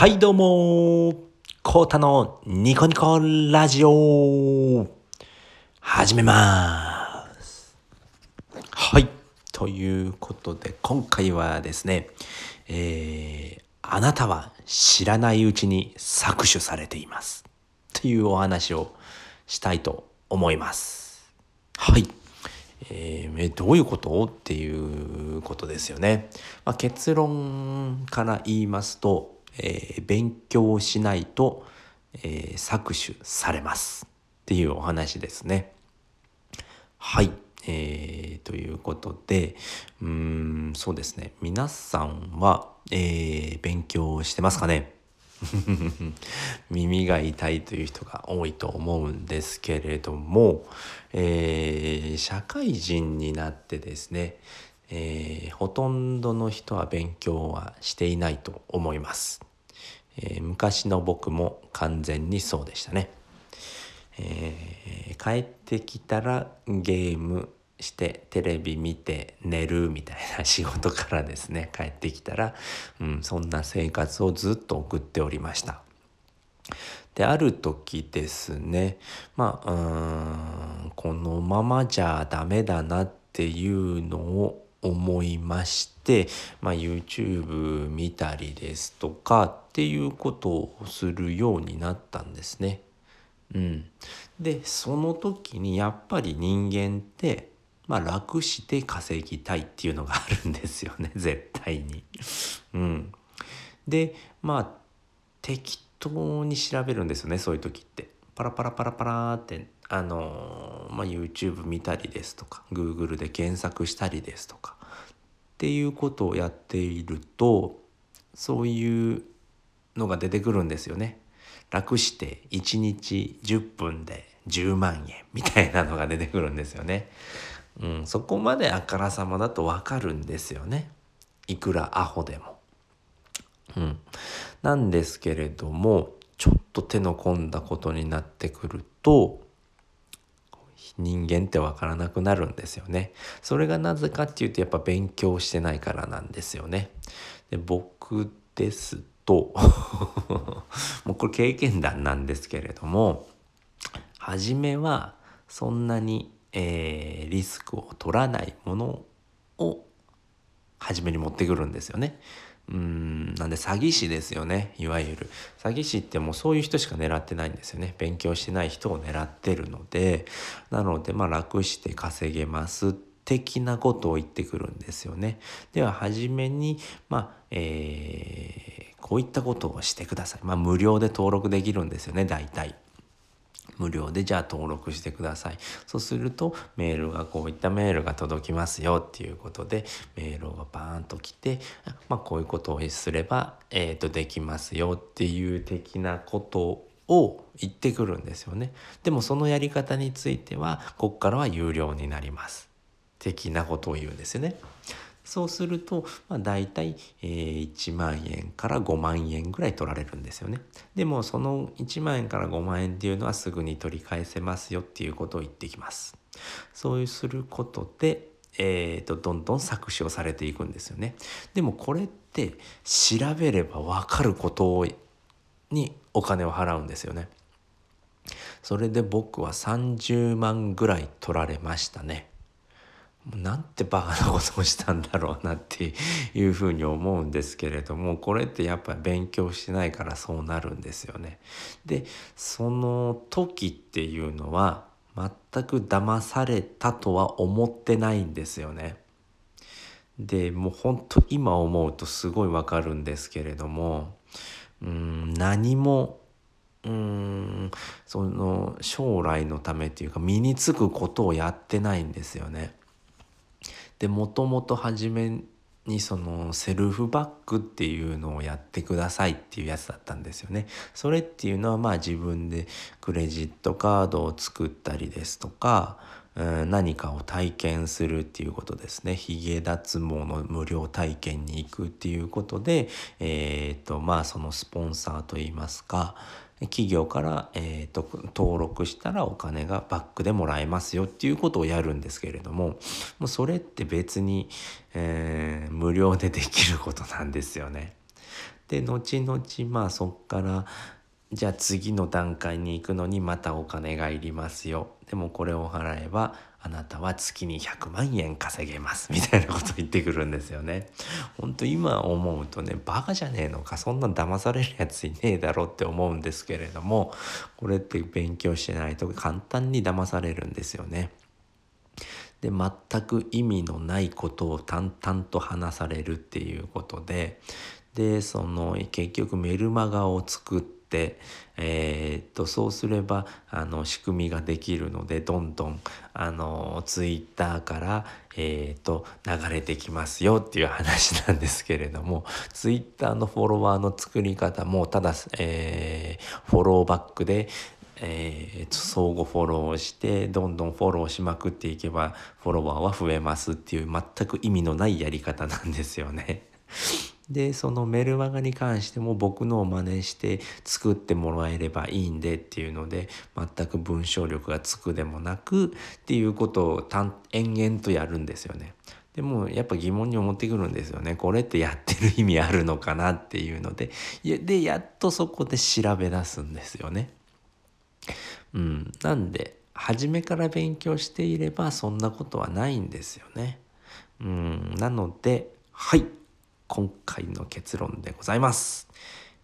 はいどうもコータのニコニコラジオ。始めます。はいということで今回はですねえー、あなたは知らないうちに搾取されています。というお話をしたいと思います。はい。えー、どういうこと？っていうことですよね。まあ、結論から言いますと、えー、勉強しないと、えー、搾取されますっていうお話ですね。はい。えー、ということで、うん、そうですね。皆さんは、えー、勉強してますかね？耳が痛いという人が多いと思うんですけれども、えー、社会人になってですね、えー、ほとんどの人は勉強はしていないと思います。えー、昔の僕も完全にそうでしたね。えー、帰ってきたらゲームしてテレビ見て寝るみたいな仕事からですね 帰ってきたら、うん、そんな生活をずっと送っておりました。である時ですねまあうんこのままじゃダメだなっていうのを思いまして、まあ、YouTube 見たりですとかっていうことをするようになったんですね。うん、でその時にやっぱり人間って、まあ、楽して稼ぎたいっていうのがあるんですよね 絶対に。うん、でまあ適当に調べるんですよねそういう時って。パラパラパラパラってあのまあ、YouTube 見たりですとか Google で検索したりですとかっていうことをやっているとそういうのが出てくるんですよね。楽して1日10分で10万円みたいなのが出てくるんですよね。うん、そこまであからさまだとわかるんですよね。いくらアホでも。うん。なんですけれども、ちょっと手の込んだことになってくると、人間ってわからなくなるんですよね。それがなぜかっていうとやっぱ勉強してないからなんですよね。で僕ですと もうこれ経験談なんですけれども初めはそんなに、えー、リスクを取らないものを初めに持ってくるんですよね。うんなんで詐欺師ですよねいわゆる。詐欺師ってもうそういう人しか狙ってないんですよね。勉強してない人を狙ってるのでなのでまあ楽して稼げます的なことを言ってくるんですよね。では初めにまあえー、こういったことをしてください。まあ無料で登録できるんですよね大体。無料でじゃあ登録してください。そうするとメールがこういったメールが届きますよっていうことでメールがバーンと来て、まあ、こういうことをすれば、えー、とできますよっていう的なことを言ってくるんですよね。でもそのやり方についてはここからは有料になります。的なことを言うんですよね。そうすると、まあ、大体、えー、1万円から5万円ぐらい取られるんですよね。でもその1万円から5万円っていうのはすぐに取り返せますよっていうことを言ってきます。そうすることで、えーと、どんどん搾取をされていくんですよね。でもこれって調べれば分かることにお金を払うんですよね。それで僕は30万ぐらい取られましたね。なんてバカなことをしたんだろうなっていうふうに思うんですけれどもこれってやっぱり勉強してないからそうなるんですよね。でその時っていうのは全く騙されたとは思ってないんですよね。でもう本当今思うとすごいわかるんですけれどもうん何もうんその将来のためっていうか身につくことをやってないんですよね。でもともと初めにそのセルフバッグっていうのをやってくださいっていうやつだったんですよね。それっていうのはまあ自分でクレジットカードを作ったりですとか、何かを体験するっていうことですね。ヒゲ脱毛の無料体験に行くっていうことで、えっ、とまあそのスポンサーといいますか、企業から、えーと、登録したらお金がバックでもらえますよっていうことをやるんですけれどももうそれって別に、えー、無料でできることなんですよね。で後々まあそっからじゃあ次の段階に行くのにまたお金がいりますよでもこれを払えばあなたは月に100万円稼げます みたいなこと言ってくるんですよね。本当今思うとねバカじゃねえのかそんな騙されるやついねえだろって思うんですけれどもこれって勉強してないと簡単に騙されるんですよね。で全く意味のないことを淡々と話されるっていうことででその結局メルマガを作って、えー、っとそうすればあの仕組みができるのでどんどんあのツイッターから、えー、っと流れてきますよっていう話なんですけれどもツイッターのフォロワーの作り方もただ、えー、フォローバックでえー、相互フォローしてどんどんフォローしまくっていけばフォロワーは増えますっていう全く意味のないやり方なんですよね。でそのメルマガに関しても僕のを真似して作ってもらえればいいんでっていうので全く文章力がつくでもなくっていうことを延々とやるんですよね。でもやっぱ疑問に思ってくるんですよね。これってやってる意味あるのかなっていうのででやっとそこで調べ出すんですよね。うん、なんで初めから勉強していればそんなことはないんですよね。うん、なのではい今回の結論でございます。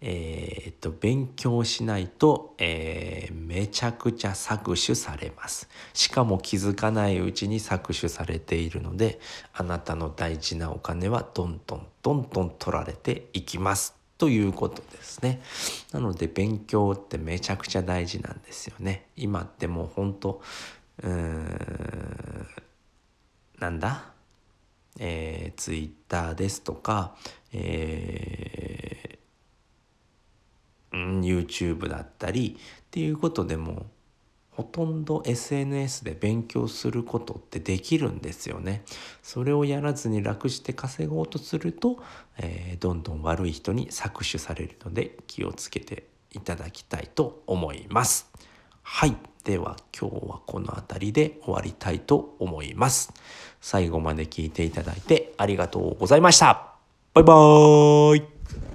えー、っと勉強しないと、えー、めちゃくちゃ搾取されます。しかも気づかないうちに搾取されているのであなたの大事なお金はどんどんどんどん取られていきます。ということですね。なので勉強ってめちゃくちゃ大事なんですよね。今ってもうほんとうーんなんだ？えー、Twitter ですとか、えー、YouTube だったりっていうことでもほとんど SNS で勉強することってできるんですよね。それをやらずに楽して稼ごうとすると、えー、どんどん悪い人に搾取されるので気をつけていただきたいと思います。はい。では今日はこの辺りで終わりたいと思います。最後まで聞いていただいてありがとうございました。バイバーイ